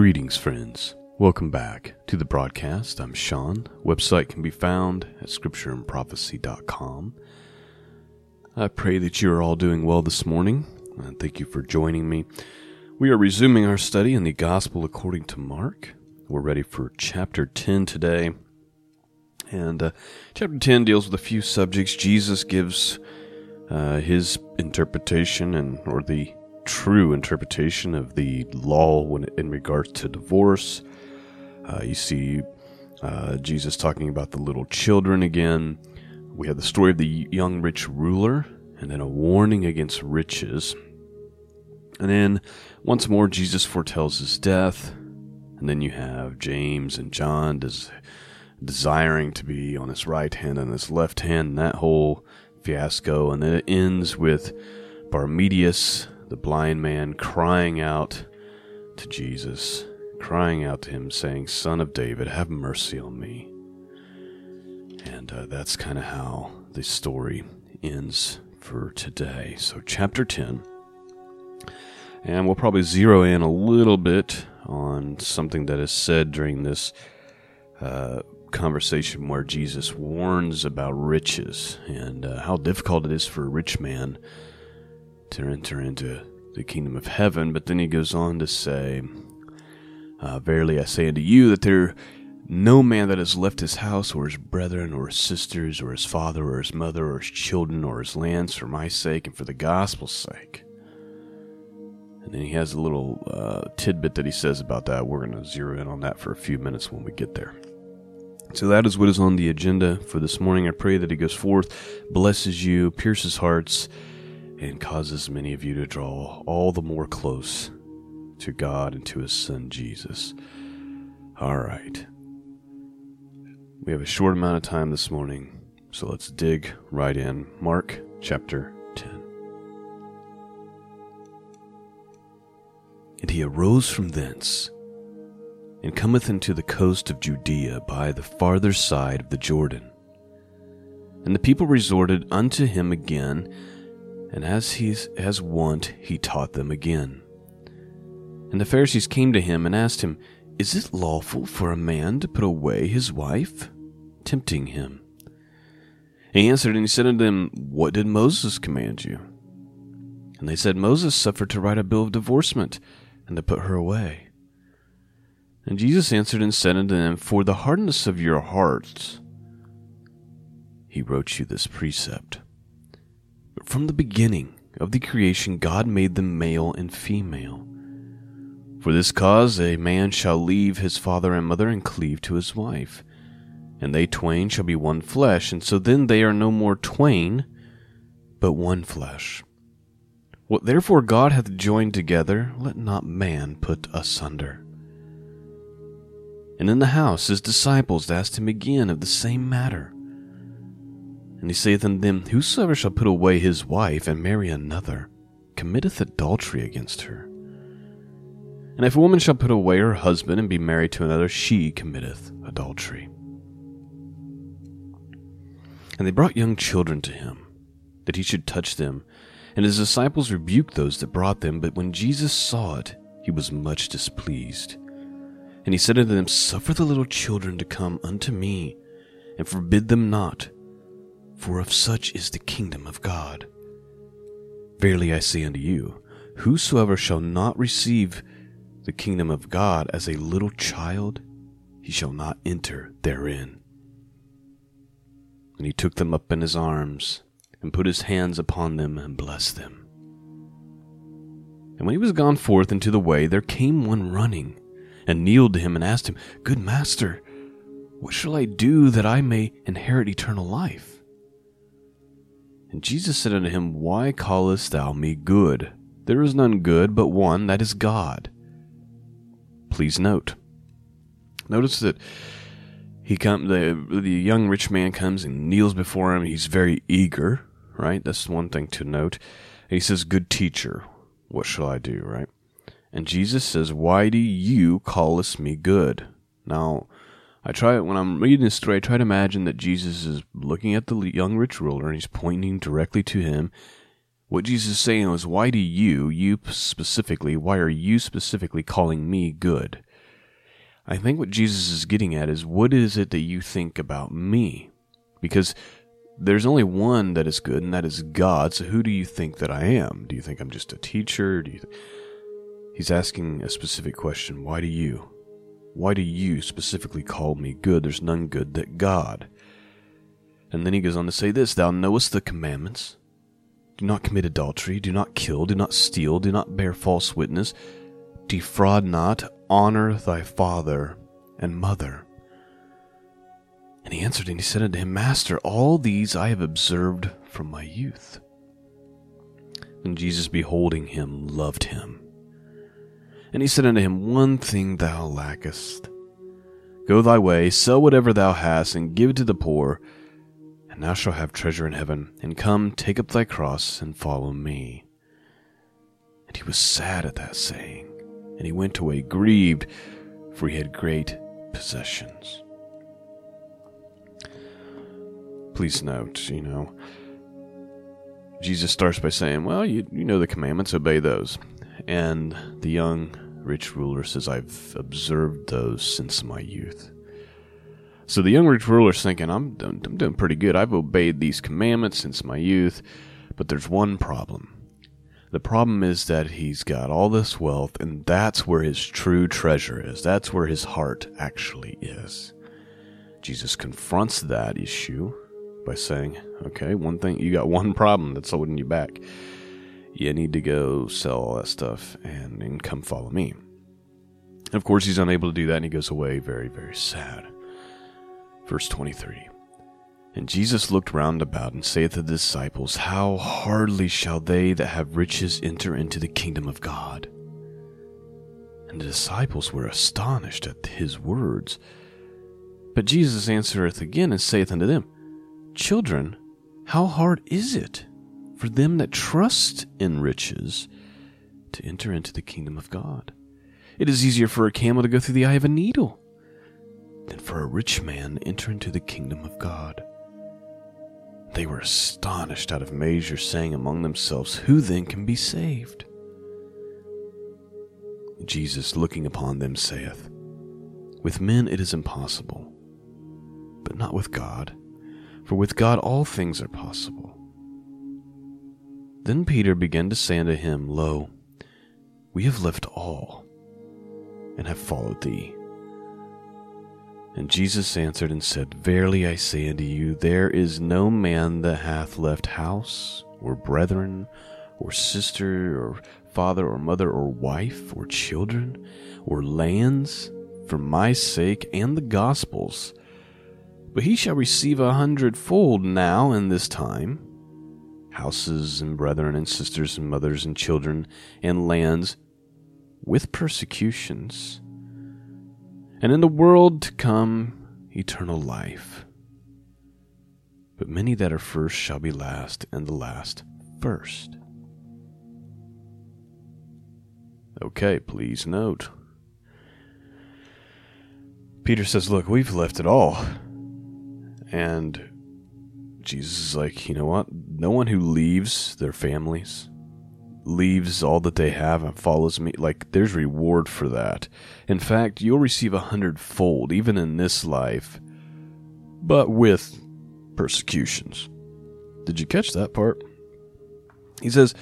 Greetings, friends. Welcome back to the broadcast. I'm Sean. Website can be found at scriptureandprophecy.com. I pray that you are all doing well this morning, and thank you for joining me. We are resuming our study in the Gospel according to Mark. We're ready for chapter 10 today. And uh, chapter 10 deals with a few subjects. Jesus gives uh, his interpretation and or the true interpretation of the law when in regards to divorce. Uh, you see uh, Jesus talking about the little children again. We have the story of the young rich ruler, and then a warning against riches. And then once more, Jesus foretells his death. And then you have James and John des- desiring to be on his right hand and his left hand, and that whole fiasco. And then it ends with Barmedius, the blind man crying out to Jesus, crying out to him, saying, Son of David, have mercy on me. And uh, that's kind of how the story ends for today. So, chapter 10. And we'll probably zero in a little bit on something that is said during this uh, conversation where Jesus warns about riches and uh, how difficult it is for a rich man to enter into the kingdom of heaven. But then he goes on to say, uh, Verily I say unto you that there no man that has left his house or his brethren or his sisters or his father or his mother or his children or his lands for my sake and for the gospel's sake. And then he has a little uh, tidbit that he says about that. We're going to zero in on that for a few minutes when we get there. So that is what is on the agenda for this morning. I pray that he goes forth, blesses you, pierces hearts, and causes many of you to draw all the more close to God and to his son Jesus. All right. We have a short amount of time this morning, so let's dig right in. Mark chapter 10. And he arose from thence and cometh into the coast of Judea by the farther side of the Jordan. And the people resorted unto him again and as he as wont he taught them again. And the Pharisees came to him and asked him, Is it lawful for a man to put away his wife? Tempting him. He answered and he said unto them, What did Moses command you? And they said, Moses suffered to write a bill of divorcement, and to put her away. And Jesus answered and said unto them, For the hardness of your hearts, he wrote you this precept. From the beginning of the creation, God made them male and female. For this cause, a man shall leave his father and mother and cleave to his wife, and they twain shall be one flesh, and so then they are no more twain, but one flesh. What therefore God hath joined together, let not man put asunder. And in the house his disciples asked him again of the same matter. And he saith unto them, Whosoever shall put away his wife and marry another committeth adultery against her. And if a woman shall put away her husband and be married to another, she committeth adultery. And they brought young children to him, that he should touch them. And his disciples rebuked those that brought them. But when Jesus saw it, he was much displeased. And he said unto them, Suffer the little children to come unto me, and forbid them not for of such is the kingdom of God. Verily I say unto you, whosoever shall not receive the kingdom of God as a little child, he shall not enter therein. And he took them up in his arms, and put his hands upon them, and blessed them. And when he was gone forth into the way, there came one running, and kneeled to him, and asked him, Good master, what shall I do that I may inherit eternal life? And Jesus said unto him, Why callest thou me good? There is none good but one, that is God. Please note. Notice that he come the the young rich man comes and kneels before him. He's very eager, right? That's one thing to note. And he says, "Good teacher, what shall I do?" Right? And Jesus says, "Why do you callest me good?" Now, I try when I'm reading this story, I try to imagine that Jesus is looking at the young rich ruler and he's pointing directly to him What Jesus is saying was, why do you, you specifically, why are you specifically calling me good? I think what Jesus is getting at is, what is it that you think about me? Because there's only one that is good, and that is God. So who do you think that I am? Do you think I'm just a teacher? Do you th- He's asking a specific question. Why do you? Why do you specifically call me good? There's none good that God. And then he goes on to say this Thou knowest the commandments. Do not commit adultery, do not kill, do not steal, do not bear false witness, defraud not, honor thy father and mother. And he answered and he said unto him, Master, all these I have observed from my youth. And Jesus, beholding him, loved him. And he said unto him, One thing thou lackest. Go thy way, sell whatever thou hast, and give it to the poor, and thou shalt have treasure in heaven. And come, take up thy cross, and follow me. And he was sad at that saying, and he went away grieved, for he had great possessions. Please note, you know, Jesus starts by saying, Well, you, you know the commandments, obey those. And the young rich ruler says, I've observed those since my youth. So the young rich ruler's thinking, I'm, I'm doing pretty good. I've obeyed these commandments since my youth, but there's one problem. The problem is that he's got all this wealth, and that's where his true treasure is. That's where his heart actually is. Jesus confronts that issue by saying, Okay, one thing, you got one problem that's holding you back. You need to go sell all that stuff and, and come follow me. Of course, he's unable to do that, and he goes away very, very sad. Verse 23 And Jesus looked round about and saith to the disciples, How hardly shall they that have riches enter into the kingdom of God? And the disciples were astonished at his words. But Jesus answereth again and saith unto them, Children, how hard is it for them that trust in riches to enter into the kingdom of God? It is easier for a camel to go through the eye of a needle than for a rich man to enter into the kingdom of God. They were astonished out of measure, saying among themselves, Who then can be saved? Jesus, looking upon them, saith, With men it is impossible, but not with God, for with God all things are possible. Then Peter began to say unto him, Lo, we have left all, and have followed thee. And Jesus answered and said, Verily I say unto you, there is no man that hath left house, or brethren, or sister, or father, or mother, or wife, or children, or lands, for my sake and the gospel's, but he shall receive a hundredfold now in this time houses and brethren and sisters and mothers and children and lands with persecutions and in the world to come eternal life. But many that are first shall be last, and the last first. Okay, please note. Peter says, Look, we've left it all. And Jesus is like, you know what? No one who leaves their families, leaves all that they have and follows me, like there's reward for that. In fact, you'll receive a hundredfold, even in this life, but with persecutions. Did you catch that part? He says,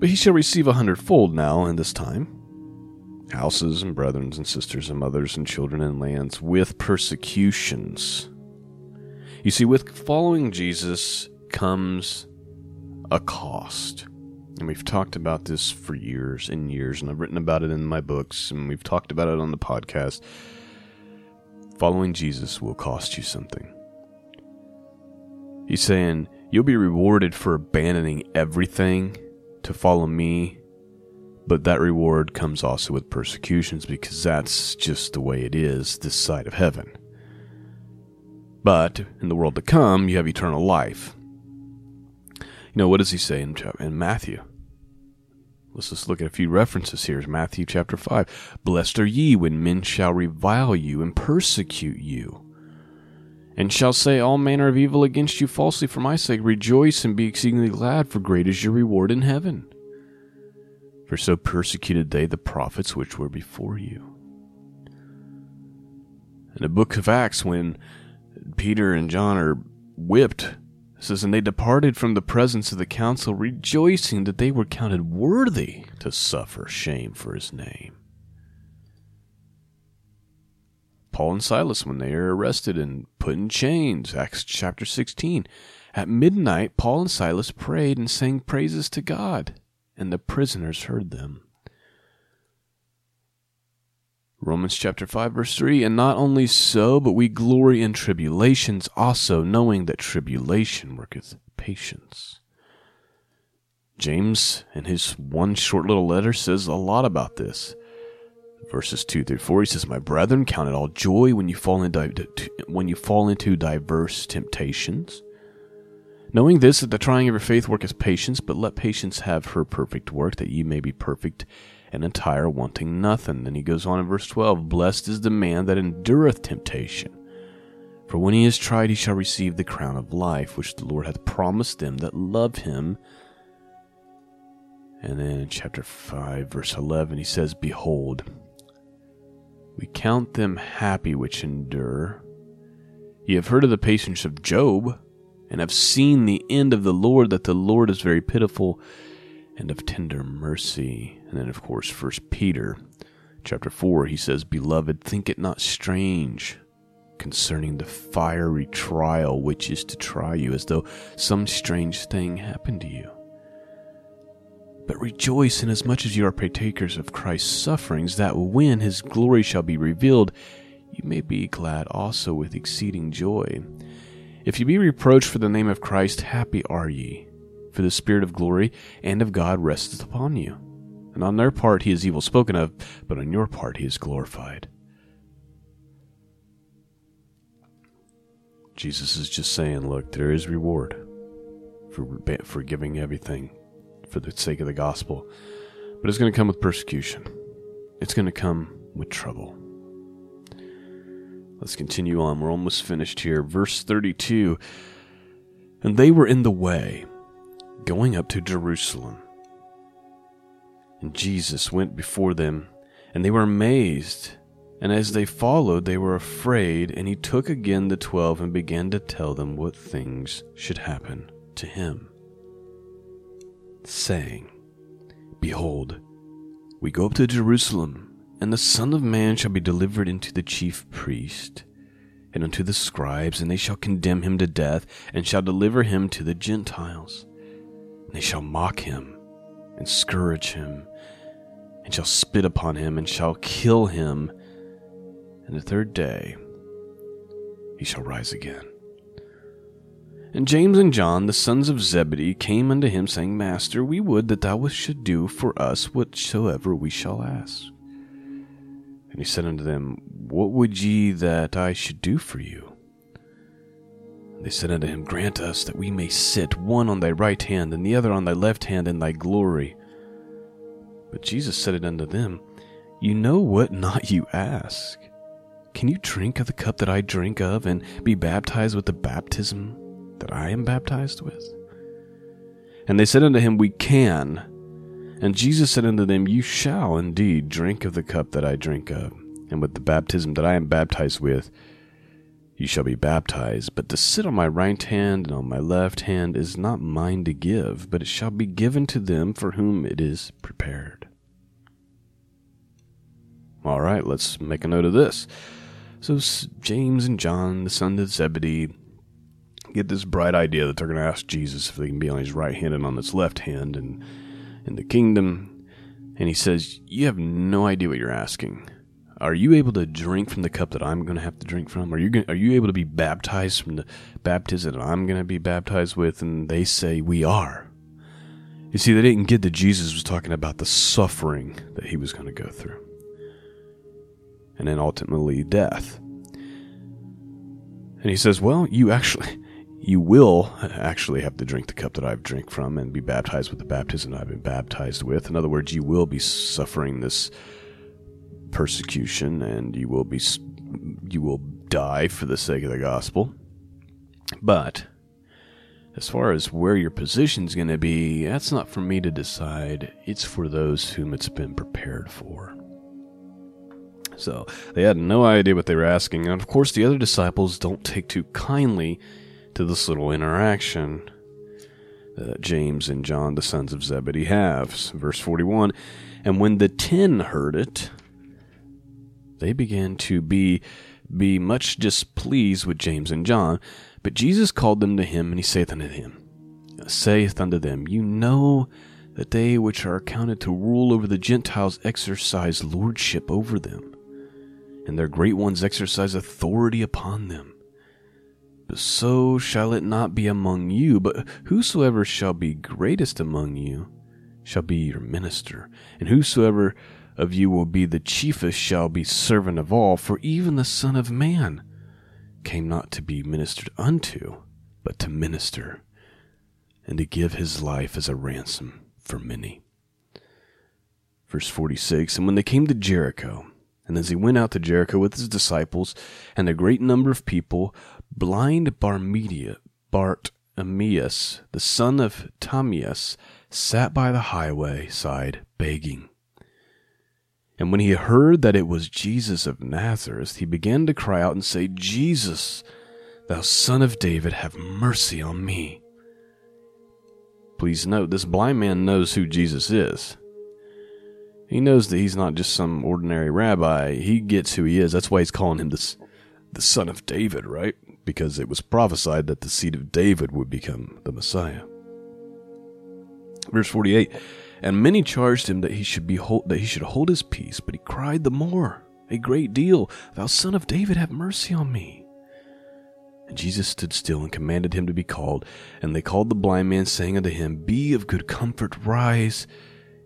But he shall receive a hundredfold now in this time houses and brethren and sisters and mothers and children and lands with persecutions. You see, with following Jesus comes a cost. And we've talked about this for years and years, and I've written about it in my books, and we've talked about it on the podcast. Following Jesus will cost you something. He's saying, You'll be rewarded for abandoning everything to follow me, but that reward comes also with persecutions because that's just the way it is this side of heaven. But in the world to come, you have eternal life. You know, what does he say in, in Matthew? Let's just look at a few references here. Matthew chapter 5. Blessed are ye when men shall revile you and persecute you, and shall say all manner of evil against you falsely for my sake. Rejoice and be exceedingly glad, for great is your reward in heaven. For so persecuted they the prophets which were before you. In the book of Acts, when Peter and John are whipped, it says, And they departed from the presence of the council, rejoicing that they were counted worthy to suffer shame for his name. Paul and Silas, when they are arrested and put in chains, Acts chapter 16. At midnight, Paul and Silas prayed and sang praises to God, and the prisoners heard them. Romans chapter 5 verse 3 And not only so, but we glory in tribulations also, knowing that tribulation worketh patience. James, in his one short little letter, says a lot about this. Verses 2 through 4, he says, My brethren, count it all joy when you fall into, when you fall into diverse temptations. Knowing this, that the trying of your faith worketh patience, but let patience have her perfect work, that ye may be perfect and entire, wanting nothing. Then he goes on in verse 12 Blessed is the man that endureth temptation. For when he is tried, he shall receive the crown of life, which the Lord hath promised them that love him. And then in chapter 5, verse 11, he says, Behold, we count them happy which endure. Ye have heard of the patience of Job, and have seen the end of the Lord, that the Lord is very pitiful and of tender mercy. And then, of course, First Peter chapter 4, he says, Beloved, think it not strange concerning the fiery trial which is to try you, as though some strange thing happened to you. But rejoice inasmuch as you are partakers of Christ's sufferings, that when his glory shall be revealed, you may be glad also with exceeding joy. If you be reproached for the name of Christ, happy are ye for the Spirit of glory and of God resteth upon you. And on their part he is evil spoken of, but on your part he is glorified. Jesus is just saying, look, there is reward for forgiving everything for the sake of the gospel, but it's going to come with persecution. It's going to come with trouble. Let's continue on. We're almost finished here. Verse 32 And they were in the way going up to Jerusalem. And Jesus went before them, and they were amazed. And as they followed, they were afraid, and he took again the twelve and began to tell them what things should happen to him, saying, Behold, we go up to Jerusalem, and the Son of Man shall be delivered into the chief priest and unto the scribes, and they shall condemn him to death, and shall deliver him to the Gentiles And they shall mock him and scourge him, and shall spit upon him and shall kill him. And the third day he shall rise again. And James and John, the sons of Zebedee, came unto him, saying, Master, we would that thou should do for us whatsoever we shall ask. And he said unto them, What would ye that I should do for you? They said unto him, Grant us that we may sit one on thy right hand and the other on thy left hand in thy glory. But Jesus said it unto them, You know what not you ask. Can you drink of the cup that I drink of, and be baptized with the baptism that I am baptized with? And they said unto him, We can. And Jesus said unto them, You shall indeed drink of the cup that I drink of, and with the baptism that I am baptized with you shall be baptized, but to sit on my right hand and on my left hand is not mine to give, but it shall be given to them for whom it is prepared. All right, let's make a note of this. So James and John, the sons of Zebedee, get this bright idea that they're going to ask Jesus if they can be on his right hand and on his left hand and in the kingdom. And he says, You have no idea what you're asking. Are you able to drink from the cup that I'm going to have to drink from? Are you going, are you able to be baptized from the baptism that I'm going to be baptized with? And they say we are. You see, they didn't get that Jesus was talking about the suffering that he was going to go through, and then ultimately death. And he says, "Well, you actually." You will actually have to drink the cup that I've drank from and be baptized with the baptism I've been baptized with. In other words, you will be suffering this persecution and you will be you will die for the sake of the gospel. But as far as where your position's going to be, that's not for me to decide. It's for those whom it's been prepared for. So they had no idea what they were asking, and of course, the other disciples don't take too kindly to this little interaction that James and John, the sons of Zebedee, have. Verse 41 And when the ten heard it, they began to be, be much displeased with James and John. But Jesus called them to him, and he saith unto him, saith unto them, You know that they which are accounted to rule over the Gentiles exercise lordship over them, and their great ones exercise authority upon them. But so shall it not be among you, but whosoever shall be greatest among you shall be your minister, and whosoever of you will be the chiefest shall be servant of all, for even the Son of Man came not to be ministered unto, but to minister, and to give his life as a ransom for many. Verse 46 And when they came to Jericho, and as he went out to Jericho with his disciples and a great number of people, blind Barmedia, Bartimaeus, the son of Timaeus, sat by the highway side begging. And when he heard that it was Jesus of Nazareth, he began to cry out and say, Jesus, thou son of David, have mercy on me. Please note, this blind man knows who Jesus is. He knows that he's not just some ordinary rabbi. He gets who he is. That's why he's calling him this, the son of David, right? Because it was prophesied that the seed of David would become the Messiah. Verse 48 and many charged him that he should be hold, that he should hold his peace, but he cried the more, a great deal, Thou son of David, have mercy on me. And Jesus stood still and commanded him to be called. And they called the blind man, saying unto him, Be of good comfort, rise,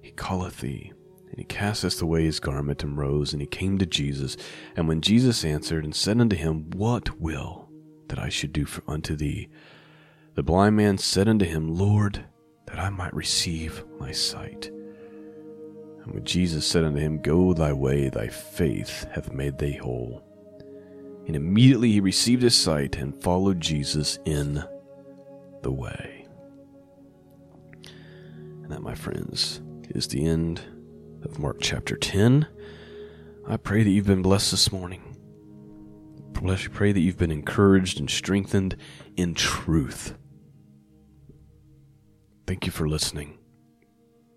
he calleth thee. And he casteth away his garment and rose, and he came to Jesus. And when Jesus answered and said unto him, What will that I should do for, unto thee? The blind man said unto him, Lord, that I might receive my sight. And when Jesus said unto him, Go thy way, thy faith hath made thee whole. And immediately he received his sight and followed Jesus in the way. And that, my friends, is the end of Mark chapter 10. I pray that you've been blessed this morning. Bless you, pray that you've been encouraged and strengthened in truth. Thank you for listening.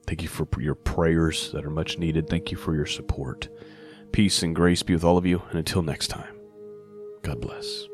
Thank you for your prayers that are much needed. Thank you for your support. Peace and grace be with all of you, and until next time, God bless.